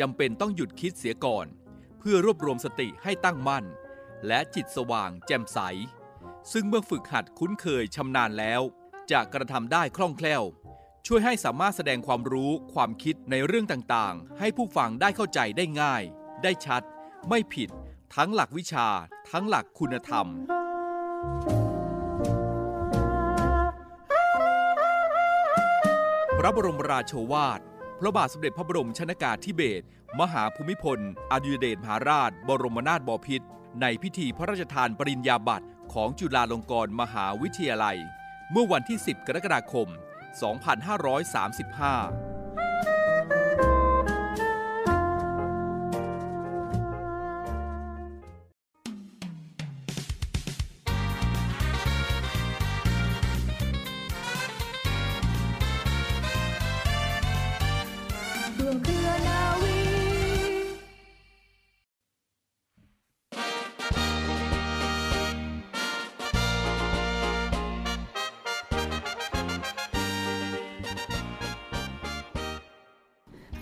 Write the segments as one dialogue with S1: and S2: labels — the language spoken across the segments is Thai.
S1: จำเป็นต้องหยุดคิดเสียก่อน เพื่อรวบรวมสติให้ตั้งมั่น และจิตสว่างแจ่มใส ซึ่งเมื่อฝึกหัดคุ้นเคยชำนาญแล้ว จะกระทำได้คล่องแคล่ว ช่วยให้สามารถแสดงความรู้ความคิดในเรื่องต่างๆ ให้ผู้ฟังได้เข้าใจได้ง่าย ได้ชัด ไม่ผิด ทั้งหลักวิชา ทั้งหลักคุณธรรม พระบรมราโชวาท พระบาทสมเด็จพระบรมชนากาธิเบศรมหาภูมิพล อดุลยเดชมหาราช บรมนาถบพิตรในพิธีพระราชทานปริญญาบัตรของจุฬาลงกรณ์มหาวิทยาลัย เมื่อวันที่ 10 กรกฎาคม 2535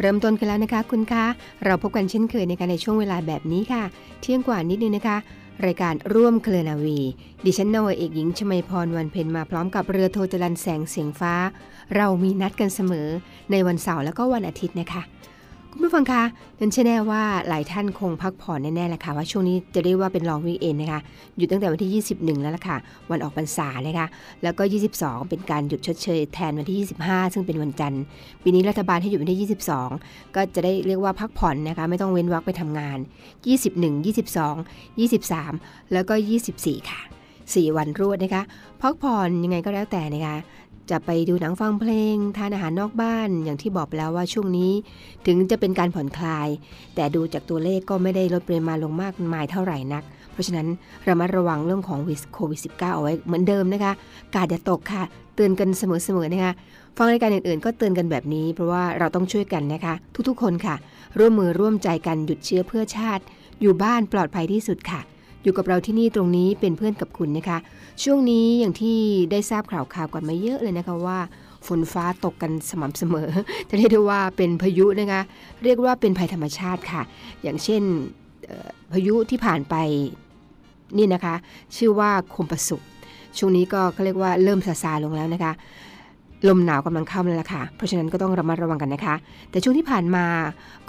S2: เริ่
S3: มต้นกันแล้วนะคะคุณคะ เราพบกันเช่นเคยในการในช่วงเวลาแบบนี้ค่ะ เที่ยงกว่านิดนึงนะคะ รายการร่วมเคลนาวี ดิฉันนวเอกหญิงชมาพรวันเพ็ญมาพร้อมกับเรือโทจรันแสงเสียงฟ้า เรามีนัดกันเสมอในวันเสาร์และก็วันอาทิตย์นะคะ คุณผู้ฟังคะนั่นเชื่อแน่ว่าหลายท่านคงพักผ่อนแน่ๆแหละค่ะว่าช่วงนี้จะเรียกว่าเป็นลองวีเอนนะคะหยุดตั้งแต่วันที่ 21 แล้วล่ะค่ะ วันออกพรรษานะคะแล้วก็ 22 เป็นการหยุดชดเชยแทนวันที่ 25 ซึ่งเป็นวันจันทร์ปีนี้รัฐบาลให้หยุดวันที่ 22 ก็จะได้เรียกว่าพักผ่อนนะคะไม่ต้องเว้นวรรคไปทำงาน 21 22 23 แล้วก็ 24 ค่ะ 4 วันรวดนะคะพักผ่อนยังไงก็แล้วแต่นะคะ จะไปดูหนังฟังเพลง ทานอาหารนอกบ้านอย่างที่บอกไปแล้วว่าช่วงนี้ ถึงจะเป็นการผ่อนคลาย แต่ดูจากตัวเลขก็ไม่ได้ลดปริมาณลงมากมายเท่าไหร่นัก เพราะฉะนั้นเรามาระวังเรื่องของวิสโควิด -19 เอาไว้เหมือนเดิมนะคะ กาดอย่าตกค่ะ เตือนกันเสมอๆนะคะฟังรายการอื่นๆ ก็เตือนกันแบบนี้ เพราะว่าเราต้องช่วยกันนะคะ ทุกๆ คนค่ะ ร่วมมือร่วมใจกันหยุดเชื้อเพื่อชาติ อยู่บ้านปลอดภัยที่สุดค่ะ อยู่กับเราที่นี่ตรงนี้เป็นเพื่อนกับคุณนะคะ ช่วงนี้อย่างที่ได้ทราบข่าวข่าวกันมาเยอะเลยนะคะว่าฝนฟ้าตกกันสม่ำเสมอ จะเรียกได้ว่าเป็นพายุนะคะ เรียกว่าเป็นภัยธรรมชาติค่ะ อย่างเช่นพายุที่ผ่านไปนี่นะคะ ชื่อว่าคมประสุช่วงนี้ก็เขาเรียกว่าเริ่มซาซาลงแล้วนะคะ ลมหนาวกำลังเข้าแล้วล่ะค่ะ เพราะฉะนั้นก็ต้องระมัดระวังกันนะคะ แต่ช่วงที่ผ่านมา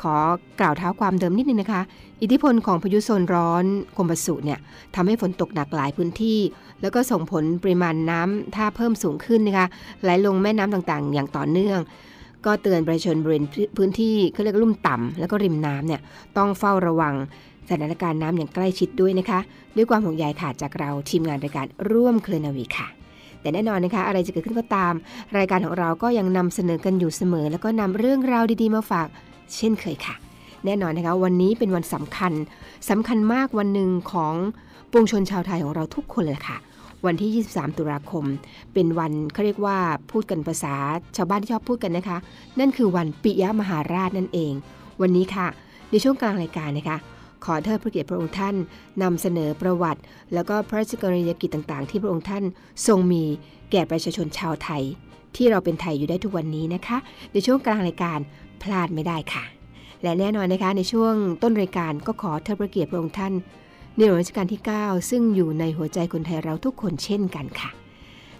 S3: ขอกล่าวเท้าความเดิมนิดนึงนะคะ อิทธิพลของพายุโซนร้อนคมปสุเนี่ยทำให้ฝนตกหนักหลายพื้นที่ แล้วก็ส่งผลปริมาณน้ำท่าเพิ่มสูงขึ้นนะคะ ไหลลงแม่น้ำต่างๆ อย่างต่อเนื่อง ก็เตือนประชาชนบริเวณพื้นที่เขาเรียกลุ่มต่ำแล้วก็ริมน้ำเนี่ยต้องเฝ้าระวังสถานการณ์น้ำอย่างใกล้ชิดด้วยนะคะ ด้วยความห่วงใยค่ะจากเราทีมงานรายการร่วมเคลนาวีค่ะ แต่แน่นอนนะคะ อะไรจะเกิดขึ้นก็ตาม รายการของเราก็ยังนำเสนอกันอยู่เสมอ แล้วก็นำเรื่องราวดีๆมาฝาก เช่นเคยค่ะ แน่นอนนะคะวันนี้เป็นวันสำคัญสำคัญมากวันหนึ่งของปวงชนชาวไทยของเราทุกคนเลยค่ะ วันที่ 23 ตุลาคม เป็นวันเขาเรียกว่าพูดกันภาษาชาวบ้านที่ชอบพูดกันนะคะ นั่นคือวันปิยมหาราชนั่นเอง วันนี้ค่ะในช่วงกลางรายการนะคะ ขอเทิดพระเกียรติพระองค์ท่านนำเสนอประวัติ แล้วก็พระราชกรณียกิจต่างๆ ที่พระองค์ท่านทรงมีแก่ประชาชนชาวไทย ที่เราเป็นไทยอยู่ได้ทุกวันนี้นะคะ ในช่วงกลางรายการพลาดไม่ได้ค่ะ และแน่นอนนะคะในช่วงต้นรายการก็ขอเทิดพระเกียรติพระองค์ท่านในหลวงรัชกาลที่ 9 ซึ่งอยู่ในหัวใจคนไทยเราทุกคนเช่นกันค่ะ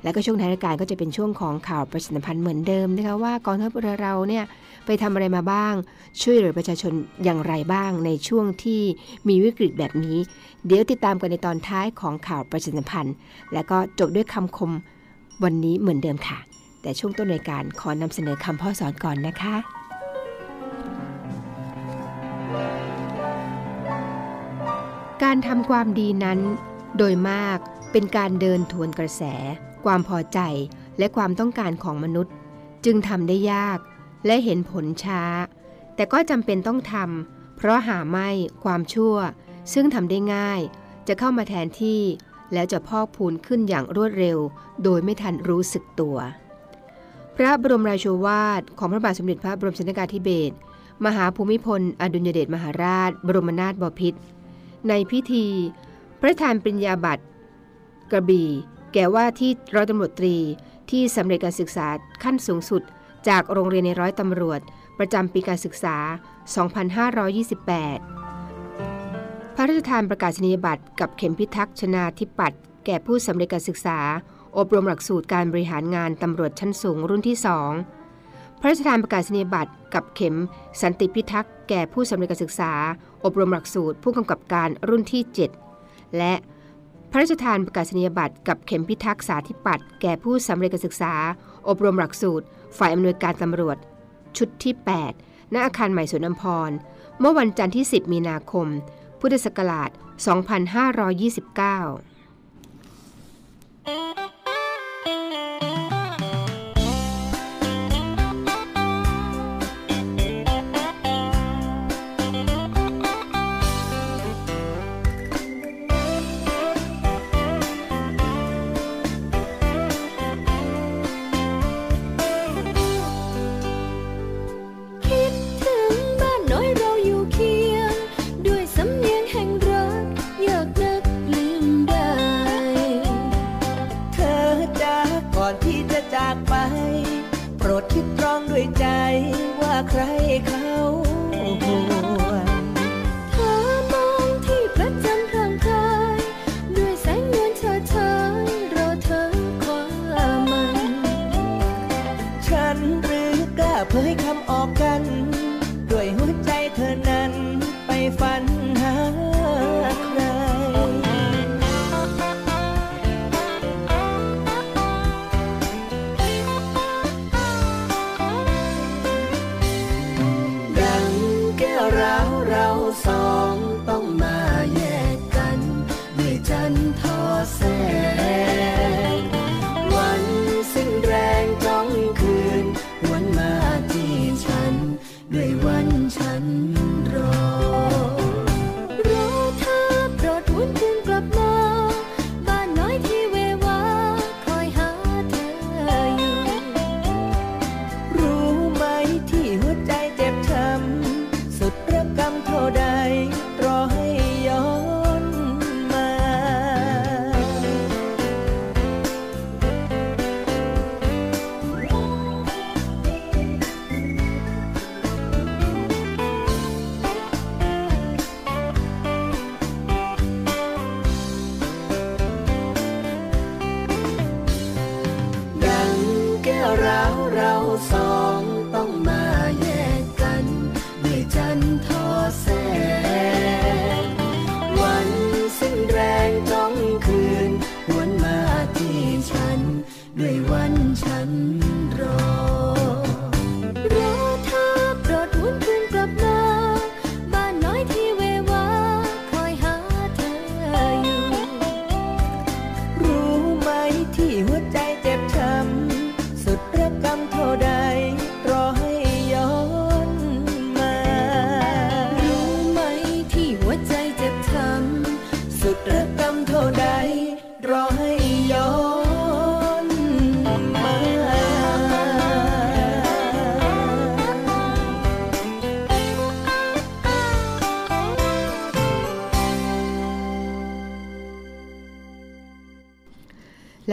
S3: แล้วก็ช่วงท้ายรายการก็จะเป็นช่วงของข่าวประชาสัมพันธ์เหมือนเดิมนะคะว่ากองทัพเรือเราเนี่ย ไปทำอะไรมาบ้าง ช่วยเหลือประชาชนอย่างไรบ้างในช่วงที่มีวิกฤตแบบนี้ เดี๋ยวติดตามกันในตอนท้ายของข่าวประชาสัมพันธ์ แล้วก็จบด้วยคำคมวันนี้เหมือนเดิมค่ะ แต่ช่วงต้นรายการขอนำเสนอคำพ่อสอนก่อนนะคะการทำความดีนั้น โดยมากเป็นการเดินทวนกระแส ความพอใจและความต้องการของมนุษย์ จึงทำได้ยาก และเห็นผลช้า แต่ก็จำเป็นต้องทำเพราะหาไม่ความชั่ว ซึ่งทำได้ง่าย จะเข้ามาแทนที่ แล้วจะพอกพูนขึ้นอย่างรวดเร็ว โดยไม่ทันรู้สึกตัว พระบรมราโชวาทของพระบาทสมเด็จพระบรมชนกาธิเบศรมหาภูมิพล อดุลยเดชมหาราช บรมนาถบพิตรในพิธี พระทานปริญญาบัตรกระบี่ แก่ว่าที่ร้อยตำรวจตรีที่สำเร็จการศึกษาขั้นสูงสุด จากโรงเรียนในร้อยตำรวจ ประจำปีการศึกษา 2528 พระราชทานประกาศนียบัตรกับเข็มพิทักษ์ชนาธิปัตย์แก่ผู้สำเร็จการศึกษา อบรมหลักสูตรการบริหารงานตำรวจชั้นสูงรุ่นที่ 2 พระราชทานประกาศนียบัตรกับเข็มสันติพิทักษ์แก่ผู้สำเร็จการศึกษา อบรมหลักสูตรผู้กำกับการรุ่นที่ 7 และพระราชทานประกาศนียบัตรกับเข็มพิทักษ์สาธิปัตย์แก่ผู้สำเร็จการศึกษา อบรมหลักสูตร ฝ่ายอำนวยการตำรวจ ชุดที่ 8 ณ อาคารใหม่สวนอัมพร เมื่อวันจันทร์ที่ 10 มีนาคม พุทธศักราช 2529
S4: ฝัน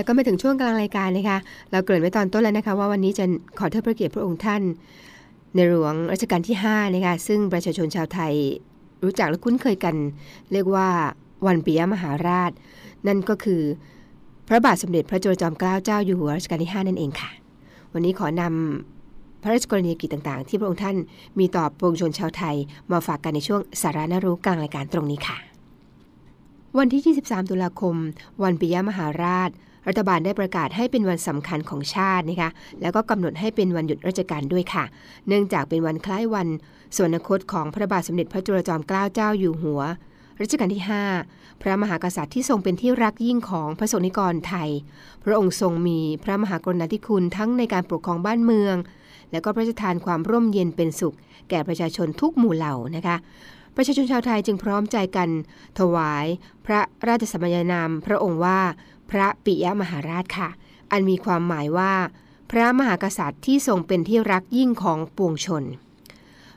S4: ก็มา
S3: ถึงช่วงกลางรายการนะคะ เราเกริ่นไว้ตอนต้นแล้วนะคะ ว่าวันนี้จะขอเทิดพระเกียรติพระองค์ท่าน ในหลวงรัชกาลที่5นะคะซึ่งประชาชนชาวไทยรู้จักและคุ้นเคยกัน เรียกว่าวันปิยมหาราช นั่นก็คือพระบาทสมเด็จพระจุลจอมเกล้าเจ้าอยู่หัวรัชกาลที่ 5 นั่นเองค่ะ วันนี้ขอนำพระราชกรณียกิจต่างๆ ที่พระองค์ท่านมีต่อปวงชนชาวไทย มาฝากกันในช่วงสาระน่ารู้กลางรายการตรงนี้ค่ะ วันที่ 23 ตุลาคม วันปิยมหาราช รัฐบาลได้ประกาศให้เป็นวันสำคัญของชาตินะคะ แล้วก็กำหนดให้เป็นวันหยุดราชการด้วยค่ะ เนื่องจากเป็นวันคล้ายวันสวรรคตของพระบาทสมเด็จพระจุลจอมเกล้าเจ้าอยู่หัวรัชกาลที่ 5 พระมหากษัตริย์ที่ทรงเป็นที่รักยิ่งของพระสงฆ์นิกรไทย พระองค์ทรงมีพระมหากรุณาธิคุณทั้งในการปกครองบ้านเมือง และก็พระราชทานความร่มเย็นเป็นสุข แก่ประชาชนทุกหมู่เหล่านะคะ ประชาชนชาวไทยจึงพร้อมใจกัน ถวาย พระราชสมัญนาม พระองค์ว่า พระปิยมหาราชค่ะ อันมีความหมายว่า พระมหากษัตริย์ที่ทรงเป็นที่รักยิ่งของปวงชน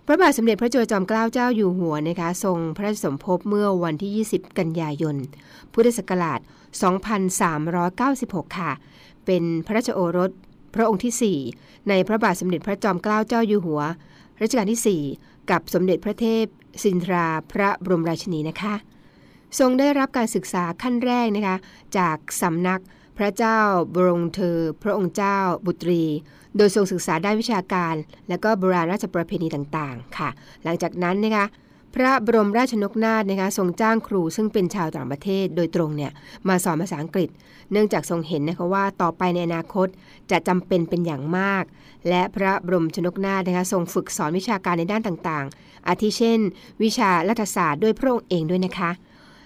S3: พระบาทสมเด็จพระจุลจอมเกล้าเจ้าอยู่หัวนะคะ ทรงพระราชสมภพเมื่อวันที่ 20 กันยายน พุทธศักราช 2396 ค่ะ เป็นพระราชโอรสพระองค์ที่ 4 ในพระบาทสมเด็จพระจอมเกล้าเจ้าอยู่หัวรัชกาลที่ 4 กับสมเด็จพระเทพสินทราพระบรมราชินีนะคะ ทรงได้รับการศึกษาขั้นแรกนะคะจากสำนักพระเจ้าบรงเธอ พระองค์เจ้าบุตรี โดยทรงศึกษาด้านวิชาการ และก็โบราณราชประเพณีต่างๆ ค่ะ หลังจากนั้นนะคะพระบรมราชนกนาถนะคะทรงจ้างครูซึ่งเป็นชาวต่างประเทศโดยตรงเนี่ยมาสอนภาษาอังกฤษ เนื่องจากทรงเห็นนะคะว่าต่อไปในอนาคตจะจำเป็นเป็นอย่างมาก และพระบรมชนกนาถนะคะทรงฝึกสอนวิชาการในด้านต่างๆ อาทิเช่น วิชารัฐศาสตร์ด้วยพระองค์เองด้วยนะคะ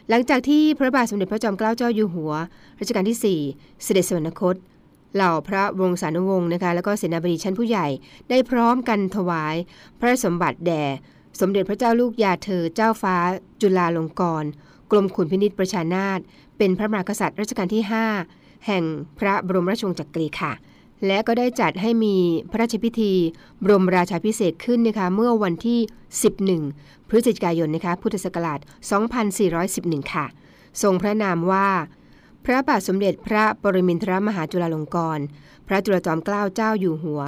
S3: หลังจากที่พระบาทสมเด็จพระจอมเกล้าเจ้าอยู่หัว รัชกาลที่ 4 เสด็จสวรรคต เหล่าพระวงศานุวงศ์นะคะแล้วก็เสนาบดีชั้นผู้ใหญ่ได้พร้อมกันถวาย พระสมบัติแด่สมเด็จพระเจ้าลูกยาเธอเจ้าฟ้า จุฬาลงกรณ์กรมขุนพินิษประชานาถเป็นพระมหากษัตริย์รัชกาลที่ 5 แห่งพระบรมราชวงศ์จักรีค่ะ และก็ได้จัดให้มีพระราชพิธี บรมราชาพิเศษขึ้นนะคะเมื่อวันที่ 11 พฤศจิกายนนะคะพุทธศักราช 2411 ค่ะ ทรงพระนามว่า พระบาทสมเด็จพระปรมินทรมหาจุฬาลงกรณ์พระจุลจอมเกล้าเจ้าอยู่หัว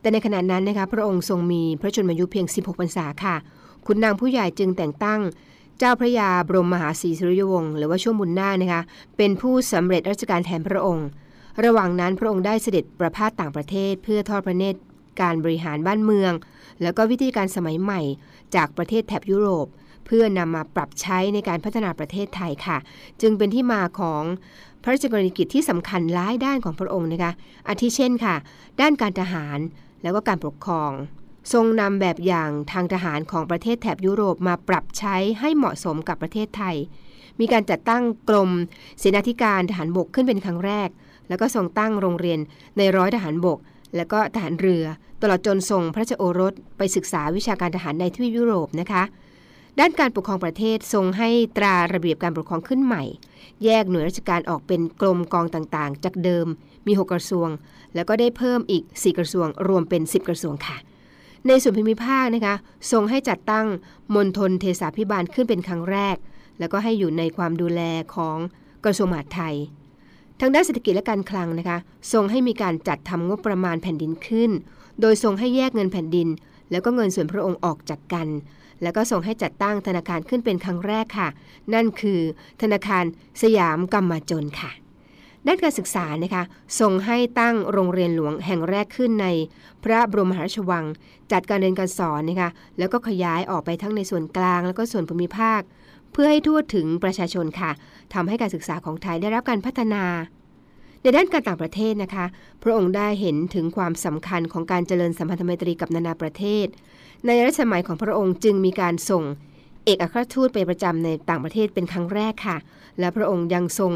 S3: แต่ในขณะนั้นนะคะพระองค์ทรงมีพระชนมายุเพียง 16 พรรษาค่ะ คุณนางผู้ใหญ่จึงแต่งตั้งเจ้าพระยาบรมมหาศรีสุริยวงศ์หรือว่าช่วงบุญนาคนะคะ เป็นผู้สำเร็จราชการแทนพระองค์ ระหว่างนั้นพระองค์ได้เสด็จประพาสต่างประเทศ เพื่อทอดพระเนตรการบริหารบ้านเมือง แล้วก็วิธีการสมัยใหม่จากประเทศแถบยุโรป เพื่อนำมาปรับใช้ในการพัฒนาประเทศไทยค่ะ จึงเป็นที่มาของพระราชกรณียกิจที่สำคัญหลายด้านของพระองค์นะคะอาทิเช่นค่ะ ด้านการทหารแล้วก็การปกครอง ทรงนำแบบอย่างทางทหารของประเทศแถบยุโรปมาปรับใช้ให้เหมาะสมกับประเทศไทย มีการจัดตั้งกรมเสนาธิการทหารบกขึ้นเป็นครั้งแรก แล้วก็ทรงตั้งโรงเรียนในร้อยทหารบก แล้วก็ทหารเรือ ตลอดจนทรงพระราชโอรสไปศึกษาวิชาการทหารในทวีปยุโรปนะคะ ด้านการปกครองประเทศทรงให้ตราระเบียบการปกครองขึ้นใหม่ แยกหน่วยราชการออกเป็นกรมกองต่างๆ จากเดิมมี 6 กระทรวง แล้วก็ได้เพิ่มอีก 4 กระทรวง รวมเป็น 10 กระทรวงค่ะในส่วนภูมิภาคนะคะทรงให้จัดตั้งมณฑลเทศาพิบาลขึ้นเป็นครั้งแรก แล้วก็ให้อยู่ในความดูแลของกระทรวงมหาดไทย ทางด้านเศรษฐกิจและการคลังนะคะทรงให้มีการจัดทำงบประมาณแผ่นดินขึ้น โดยทรงให้แยกเงินแผ่นดิน แล้วก็เงินส่วนพระองค์ออกจากกัน แล้วก็ส่งให้จัดตั้งธนาคารขึ้นเป็นครั้งแรกค่ะ นั่นคือธนาคารสยามกำมาจนค่ะด้านการศึกษานะคะทรงให้ตั้งโรงเรียนหลวงแห่งแรกขึ้นในพระบรมมหาราชวัง จัดการเรียนการสอนนะคะแล้วก็ขยายออกไปทั้งในส่วนกลาง แล้วก็ส่วนภูมิภาค เพื่อให้ทั่วถึงประชาชนค่ะทำให้การศึกษาของไทยได้รับการพัฒนา ในด้านการต่างประเทศนะคะ พระองค์ได้เห็นถึงความสำคัญของการเจริญสัมพันธไมตรีกับนานาประเทศ ในรัชสมัยของพระองค์จึงมีการส่งเอกอัครทูตไปประจำในต่างประเทศเป็นครั้งแรกค่ะ และพระองค์ยังทรง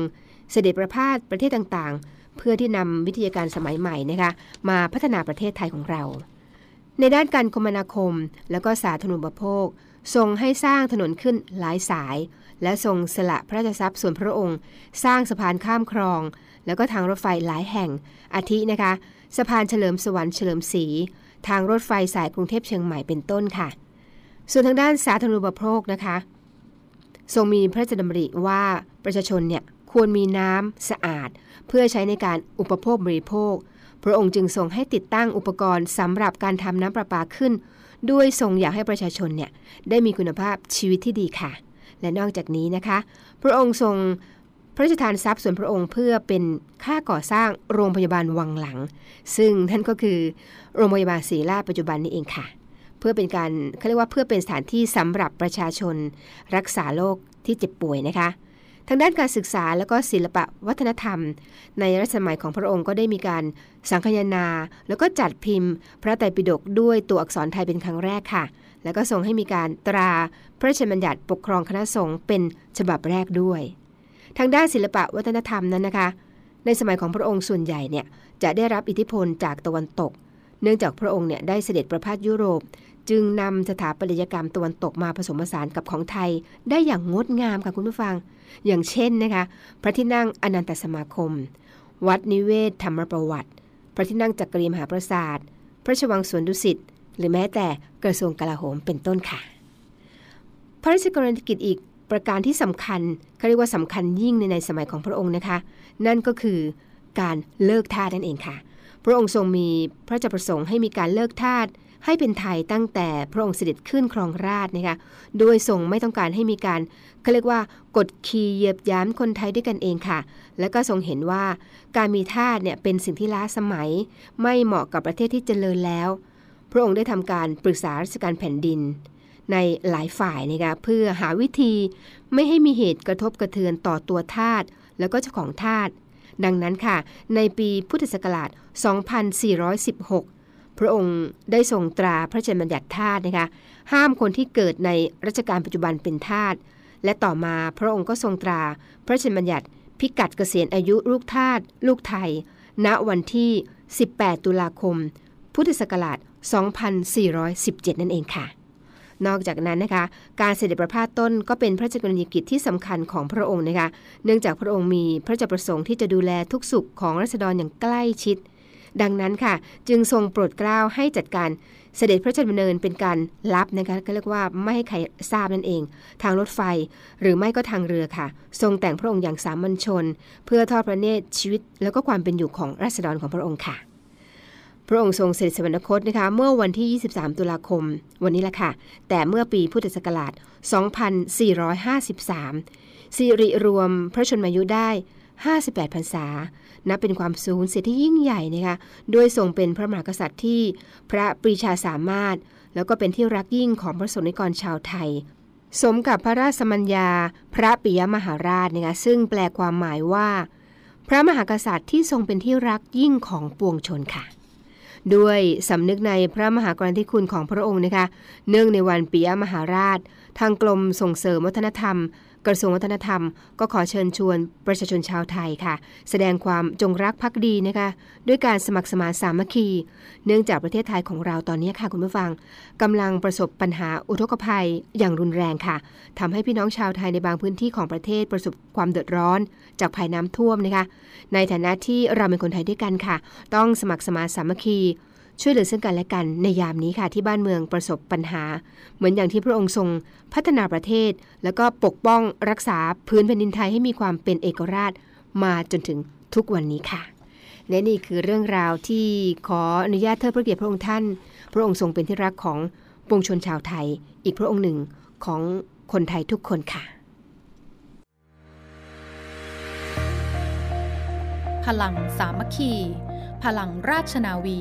S3: เสด็จประพาสประเทศต่างๆ เพื่อที่นำวิทยาการสมัยใหม่นะคะมาพัฒนาประเทศไทยของเรา ในด้านการคมนาคม และก็สาธารณูปโภค ทรงให้สร้างถนนขึ้นหลายสาย และทรงสละพระราชทรัพย์ส่วนพระองค์ สร้างสะพานข้ามคลอง แล้วก็ทางรถไฟหลายแห่ง อาทินะคะ สะพานเฉลิมสวรรค์เฉลิมศรีทางรถไฟสายกรุงเทพเชียงใหม่เป็นต้นค่ะ ส่วนทางด้านสาธารณูปโภคนะคะ ทรงมีพระราชดำริว่าประชาชนเนี่ยควรมีน้ำสะอาด เพื่อใช้ในการอุปโภคบริโภค พระองค์จึงทรงให้ติดตั้งอุปกรณ์สำหรับการทำน้ำประปาขึ้น ด้วยทรงอยากให้ประชาชนเนี่ยได้มีคุณภาพชีวิตที่ดีค่ะ และนอกจากนี้นะคะ พระองค์ทรงพระราชทานทรัพย์ส่วนพระองค์เพื่อเป็นค่าก่อสร้างโรงพยาบาลวังหลัง ซึ่งท่านก็คือโรงพยาบาลศรีราชปัจจุบันนี้เองค่ะ เพื่อเป็นการเขาเรียกว่าเพื่อเป็นสถานที่สำหรับประชาชน รักษาโรคที่เจ็บป่วยนะคะ ทางด้านการศึกษาและก็ศิลปะวัฒนธรรม ในรัชสมัยของพระองค์ก็ได้มีการสังคายนา แล้วก็จัดพิมพ์ พระไตรปิฎกด้วยตัวอักษรไทยเป็นครั้งแรกค่ะ แล้วก็ทรงให้มีการตราพระราชบัญญัติปกครองคณะสงฆ์เป็นฉบับแรกด้วย ทางด้านศิลปะวัฒนธรรมนั้นนะคะ ในสมัยของพระองค์ส่วนใหญ่เนี่ยจะได้รับอิทธิพลจากตะวันตก เนื่องจากพระองค์เนี่ยได้เสด็จประพาสยุโรป จึงนำสถาปัตยกรรมตะวันตกมาผสมผสานกับของไทย ได้อย่างงดงามค่ะคุณผู้ฟัง อย่างเช่นนะคะ พระที่นั่งอนันตสมาคม วัดนิเวศธรรมประวัติ พระที่นั่งจักรีมหาปราสาท พระราชวังสวนดุสิต หรือแม้แต่กระทรวงกลาโหมเป็นต้นค่ะ พระราชกรณียกิจอีกประการที่สำคัญเขาเรียกว่าสำคัญยิ่งในในสมัยของพระองค์นะคะ นั่นก็คือการเลิกทาสนั่นเองค่ะ พระองค์ทรงมีพระราชประสงค์ให้มีการเลิกทาส ให้เป็นไทยตั้งแต่พระองค์เสด็จขึ้นครองราชนะคะโดยทรงไม่ต้องการให้มีการเขาเรียกว่ากดขี่เหยียบย้ำคนไทยด้วยกันเองค่ะ และก็ทรงเห็นว่าการมีทาสเนี่ยเป็นสิ่งที่ล้าสมัย ไม่เหมาะกับประเทศที่เจริญแล้ว พระองค์ได้ทำการปรึกษาราชการแผ่นดิน ในหลายฝ่ายนะคะเพื่อหาวิธีไม่ให้มีเหตุกระทบกระเทือนต่อตัวทาสแล้วก็เจ้าของทาสดังนั้นค่ะ ในปีพุทธศักราช 2416 พระองค์ได้ทรงตราพระราชบัญญัติทาสนะคะห้ามคนที่เกิดในรัชกาลปัจจุบันเป็นทาสและต่อมาพระองค์ก็ทรงตราพระราชบัญญัติพิกัดเกษียณอายุลูกทาสลูกไทย ณวันที่ 18 ตุลาคม พุทธศักราช 2417 นั่นเองค่ะ นอกจากนั้นนะคะ การเสด็จประพาสต้นก็เป็นพระราชกรณียกิจที่สำคัญของพระองค์นะคะ เนื่องจากพระองค์มีพระราชประสงค์ที่จะดูแลทุกสุขของราษฎรอย่างใกล้ชิด ดังนั้นค่ะ จึงทรงโปรดเกล้าให้จัดการเสด็จพระราชดำเนินเป็นการลับนะคะก็เรียกว่าไม่ให้ใครทราบนั่นเอง ทางรถไฟหรือไม่ก็ทางเรือค่ะ ทรงแต่งพระองค์อย่างสามัญชน เพื่อทอดพระเนตรชีวิต แล้วก็ความเป็นอยู่ของราษฎรของพระองค์ค่ะ พระองค์ทรงเสด็จสวรรคตนะคะเมื่อวันที่ 23 ตุลาคม วันนี้แหละค่ะ แต่เมื่อปีพุทธศักราช 2453 สิริรวมพระชนมายุได้ 58พรรษา นับเป็นความสูญเสียที่ยิ่งใหญ่นะคะด้วยทรงเป็นพระมหากษัตริย์ที่พระปรีชาสามารถ แล้วก็เป็นที่รักยิ่งของพระสงฆ์นิกรชาวไทย สมกับพระราชมัญญา พระปิยมหาราชนะคะซึ่งแปลความหมายว่า พระมหากษัตริย์ที่ทรงเป็นที่รักยิ่งของปวงชนค่ะด้วยสำนึกในพระมหากรณาธิคุณของพระองค์นะคะ เนื่องในวันปิยมหาราช ทางกรมส่งเสริมวัฒนธรรม กระทรวงวัฒนธรรมก็ขอเชิญชวนประชาชนชาวไทยค่ะ แสดงความจงรักภักดีนะคะ ด้วยการสมัครสมานสามัคคี เนื่องจากประเทศไทยของเราตอนนี้ค่ะคุณผู้ฟังกำลังประสบปัญหาอุทกภัยอย่างรุนแรงค่ะทำให้พี่น้องชาวไทยในบางพื้นที่ของประเทศประสบความเดือดร้อน จากภัยน้ำท่วมนะคะ ในฐานะที่เราเป็นคนไทยด้วยกันค่ะ ต้องสมัครสมานสามัคคี ช่วยเหลือซึ่งกันและกันในยามนี้ค่ะที่บ้านเมืองประสบปัญหา เหมือนอย่างที่พระองค์ทรงพัฒนาประเทศ แล้วก็ปกป้องรักษาพื้นแผ่นดินไทยให้มีความเป็นเอกราชมาจนถึงทุกวันนี้ค่ะ และนี่คือเรื่องราวที่ขออนุญาตเทิดพระเกียรติพระองค์ท่าน พระองค์ทรงเป็นที่รักของปวงชนชาวไทย อีกพระองค์หนึ่งของคนไทยทุกคนค่ะ
S5: พลังสามัคคี พลังราชนาวี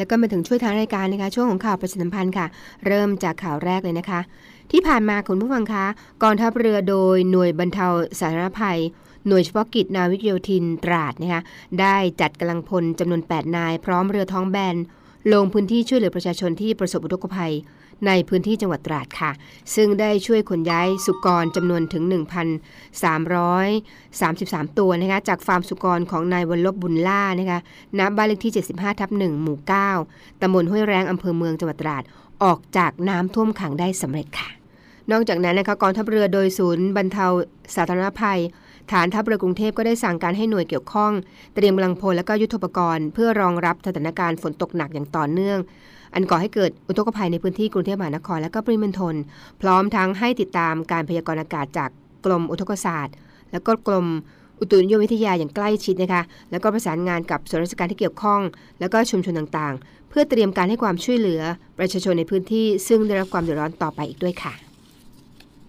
S3: แล้วก็มาถึงช่วยทางรายการนะคะช่วงของข่าวประชาสัมพันธ์ค่ะ เริ่มจากข่าวแรกเลยนะคะ ที่ผ่านมาคุณผู้ฟังคะกองทัพเรือโดยหน่วยบรรเทาสาธารณภัยหน่วยเฉพาะกิจนาวิกโยธินตราดนะคะได้จัดกำลังพลจำนวน 8 นาย พร้อมเรือท้องแบนลงพื้นที่ช่วยเหลือประชาชนที่ประสบอุทกภัย ในพื้นที่จังหวัดตราดค่ะ ซึ่งได้ช่วยขนย้ายสุกรจำนวนถึง 1,333 ตัวนะคะจากฟาร์มสุกรของนายวันลบบุญล่านะคะณบ้านเลขที่ 75 ทับ1หมู่ 9ตำบลห้วยแรงอำเภอเมืองจังหวัดตราดออกจากน้ำท่วมขังได้สำเร็จค่ะ นอกจากนั้นนะคะกองทัพเรือโดยศูนย์บรรเทาสาธารณภัยฐานทัพเรือกรุงเทพก็ได้สั่งการให้หน่วยเกี่ยวข้อง เตรียมกำลังพลและก็ยุทธปกรณ์ เพื่อรองรับสถานการณ์ฝนตกหนักอย่างต่อเนื่อง อันก่อให้เกิดอุทกภัยในพื้นที่กรุงเทพมหานครและก็ปริมณฑลพร้อมทั้งให้ติดตามการพยากรณ์อากาศจากกรมอุทกศาสตร์ และก็กรมอุตุนิยมวิทยาอย่างใกล้ชิดนะคะ แล้วก็ประสานงานกับส่วนราชการที่เกี่ยวข้อง แล้วก็ชุมชนต่างๆ เพื่อเตรียมการให้ความช่วยเหลือประชาชนในพื้นที่ ซึ่งได้รับความเดือดร้อนต่อไปอีกด้วยค่ะ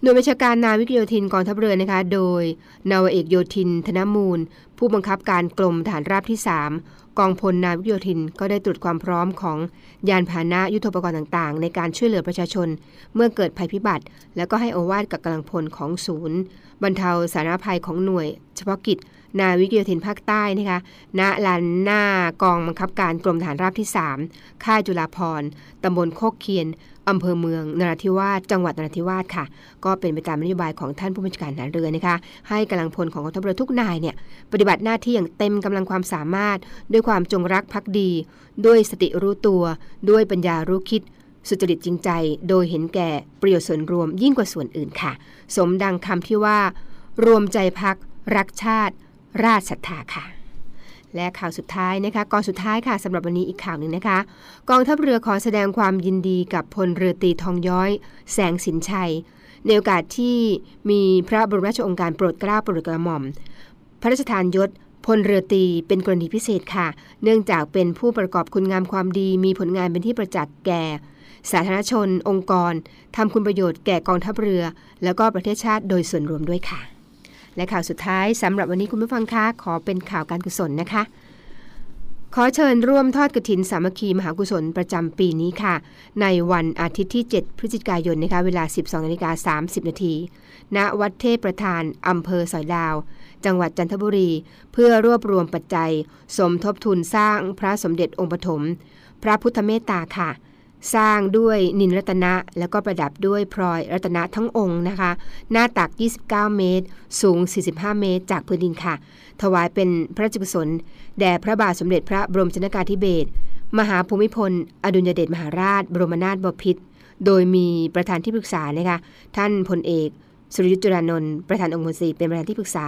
S3: หน่วยบัญชาการนาวิกโยธินกองทัพเรือนะคะ โดยนาวเอกโยธิน ธนมูล ผู้บังคับการกรมฐานราบที่ 3 กองพลนาวิกโยธินก็ได้ตรวจความพร้อมของยานพาหนะยุทโธปกรณ์ต่างๆ ในการช่วยเหลือประชาชน เมื่อเกิดภัยพิบัติ แล้วก็ให้อวาดกับกำลังพลของศูนย์ บรรเทาสาธารณภัยของหน่วย เฉพาะกิจ นาวิกโยธินภาคใต้นะคะณลานหน้ากองบังคับการกรมฐานราบที่ 3 ค่ายจุฬาภรณ์ตำบลโคกเคียน อำเภอเมืองนราธิวาสจังหวัดนราธิวาสค่ะ ก็เป็นไปตามนโยบายของท่านผู้บัญชาการทหารเรือนะคะ ให้กำลังพลของกองทัพเรือทุกนายเนี่ยปฏิบัติหน้าที่อย่างเต็มกำลังความสามารถ ด้วยความจงรักภักดี ด้วยสติรู้ตัว ด้วยปัญญารู้คิด สุจริตจริงใจ โดยเห็นแก่ประโยชน์ส่วนรวมยิ่งกว่าส่วนอื่นค่ะ สมดังคำที่ว่า รวมใจพักรักชาติ ราชศรัทธาค่ะ และข่าวสุดท้ายนะคะก่อนสุดท้ายค่ะสำหรับวันนี้อีกข่าวหนึ่งนะคะ กองทัพเรือขอแสดงความยินดีกับพลเรือตรีทองย้อย แสงสินชัย ในโอกาสที่มีพระบรมราชองค์การโปรดเกล้าโปรดกระหม่อม พระราชทานยศพลเรือตรีเป็นกรณีพิเศษค่ะ เนื่องจากเป็นผู้ประกอบคุณงามความดี มีผลงานเป็นที่ประจักษ์แก่ สาธารณชน องค์กรทำคุณประโยชน์แก่กองทัพเรือ แล้วก็ประเทศชาติโดยส่วนรวมด้วยค่ะ และข่าวสุดท้ายสำหรับวันนี้คุณผู้ฟังคะขอเป็นข่าวการกุศลนะคะ ขอเชิญร่วมทอดกระถินสามัคคีมหากุศลประจำปีนี้ค่ะ ในวันอาทิตย์ที่ 7 พฤศจิกายนนะคะเวลา 12นาฬิกา30 นาทีณวัดเทพประธานอำเภอสอยดาว จังหวัดจันทบุรี เพื่อรวบรวมปัจจัย สมทบทุนสร้างพระสมเด็จองค์ปฐมพระพุทธเมตตาค่ะ สร้างด้วยนินรัตนะแล้วก็ประดับด้วยพลอยรัตนะทั้งองค์นะคะ หน้าตัก 29 เมตร สูง 45 เมตร จากพื้นดินค่ะ ถวายเป็นพระราชกุศลแด่พระบาทสมเด็จพระบรมชนกาธิเบศรมหาภูมิพล อดุลยเดชมหาราช บรมนาถบพิตรโดยมีประธานที่ปรึกษานะคะท่านพลเอกสุรยุจุรานนท์ประธานองค์กรสีเป็นประธานที่ปรึกษา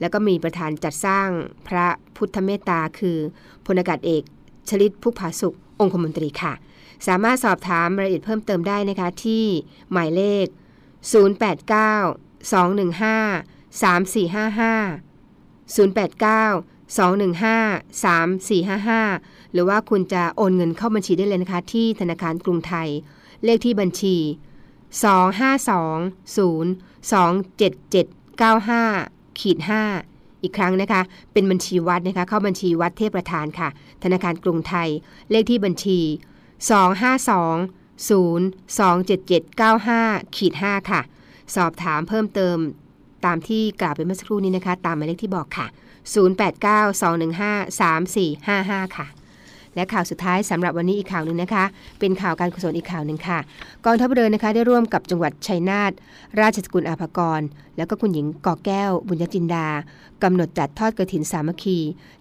S3: แล้วก็มีประธานจัดสร้างพระพุทธเมตตาคือพลอากาศเอกชลิตผู้ผาสุของคมนตรีค่ะ สามารถสอบถามรายละเอียดเพิ่มเติมได้นะคะที่หมายเลข 089 215 3455 089 215 3455 หรือว่าคุณจะโอนเงินเข้าบัญชีได้เลยนะคะ ที่ธนาคารกรุงไทย เลขที่บัญชี 252027795ขีด5อีกครั้งนะคะ เป็นบัญชีวัดนะคะ เข้าบัญชีวัดเทพประธานค่ะ ธนาคารกรุงไทย เลขที่บัญชี 252027795ขีด5ค่ะ สอบถามเพิ่มเติมตามที่กล่าวไปเมื่อสักครู่นี้นะคะ ตามหมายเลขที่บอกค่ะ 0892153455 ค่ะ และข่าวสุดท้ายสำหรับวันนี้อีกข่าวหนึ่งนะคะ เป็นข่าวการกุศลอีกข่าวหนึ่งค่ะ กองทัพเรือนะคะได้ร่วมกับจังหวัดชัยนาทราชสกุลอาภากร แล้วก็คุณหญิงก่อแก้ว บุญญจินดากำหนดจัดทอดกระถินสามัคคี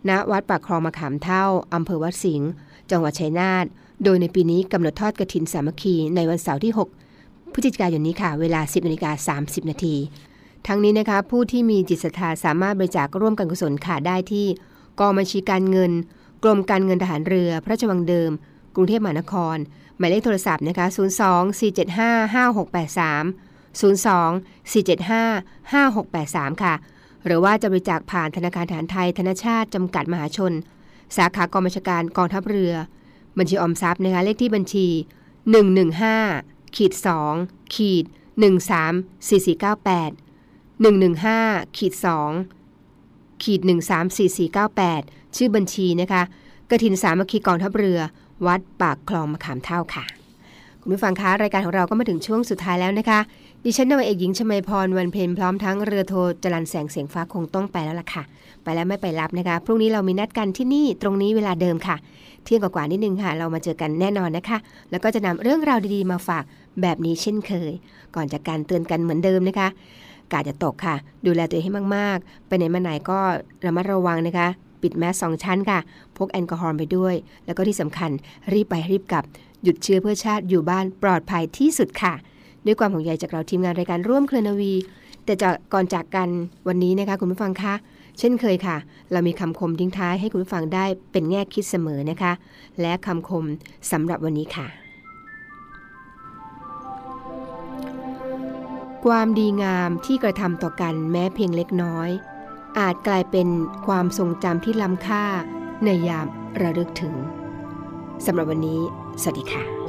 S3: ณวัดปากคลองมะขามเท่าอำเภอวัดสิงห์จังหวัดชัยนาท โดยในปีนี้กำหนดทอดกระถินสามัคคีในวันเสาร์ที่ 6 พฤศจิกายนนี้ค่ะ เวลา 10นาฬิกา30 นาทีทั้งนี้นะคะผู้ที่มีจิตศรัทธาสามารถบริจาคร่วมกันกุศลค่ะได้ที่กองบัญชีการเงิน กรมการเงินทหารเรือ พระราชวังเดิม กรุงเทพมหานคร หมายเลขโทรศัพท์นะคะ02 475 5683 02 475 5683 ค่ะ หรือว่าจะบริจาคผ่านธนาคารทหารไทย ธนชาติ จำกัดมหาชน สาขากองบัญชาการกองทัพเรือ บัญชีออมทรัพย์นะคะเลขที่บัญชี 115ขีด2ขีด134498 115ขีด2ขีด134498 ชื่อบัญชีนะคะกระถินสามัคคีกองทัพเรือ วัดปากคลองมะขามเท่าค่ะ คุณผู้ฟังคะรายการของเราก็มาถึงช่วงสุดท้ายแล้วนะคะ ดิฉันนวเอกหญิงชมาพรวันเพ็ญพร้อมทั้งเรือโทจรันแสงเสียงฟ้าคงต้องไปแล้วล่ะค่ะ ไปแล้วไม่ไปรับนะคะ พรุ่งนี้เรามีนัดกันที่นี่ตรงนี้เวลาเดิมค่ะ เที่ยงกว่าๆนิดนึงค่ะ เรามาเจอกันแน่นอนนะคะ แล้วก็จะนำเรื่องราวดีๆมาฝากแบบนี้เช่นเคย ก่อนจากการเตือนกันเหมือนเดิมนะคะ กาจะตกค่ะ ดูแลตัวเองให้มากๆ ไปไหนมาไหนก็ระมัดระวังนะคะ ปิดแมสสองชั้นค่ะ พกแอลกอฮอล์ไปด้วย แล้วก็ที่สำคัญรีบไปรีบกลับ หยุดเชื้อเพื่อชาติอยู่บ้านปลอดภัยที่สุดค่ะ ด้วยความห่วงใยจากเราทีมงานรายการร่วมเคลนวี แต่จะก่อนจากกันวันนี้นะคะคุณผู้ฟังคะเช่นเคยค่ะ เรามีคำคมทิ้งท้ายให้คุณผู้ฟังได้เป็นแง่คิดเสมอนะคะ และคำคมสำหรับวันนี้ค่ะ ความดีงามที่กระทำต่อกันแม้เพียงเล็กน้อย อาจกลายเป็นความทรงจำที่ล้ำค่าในยามระลึกถึงสำหรับวันนี้ สวัสดีค่ะ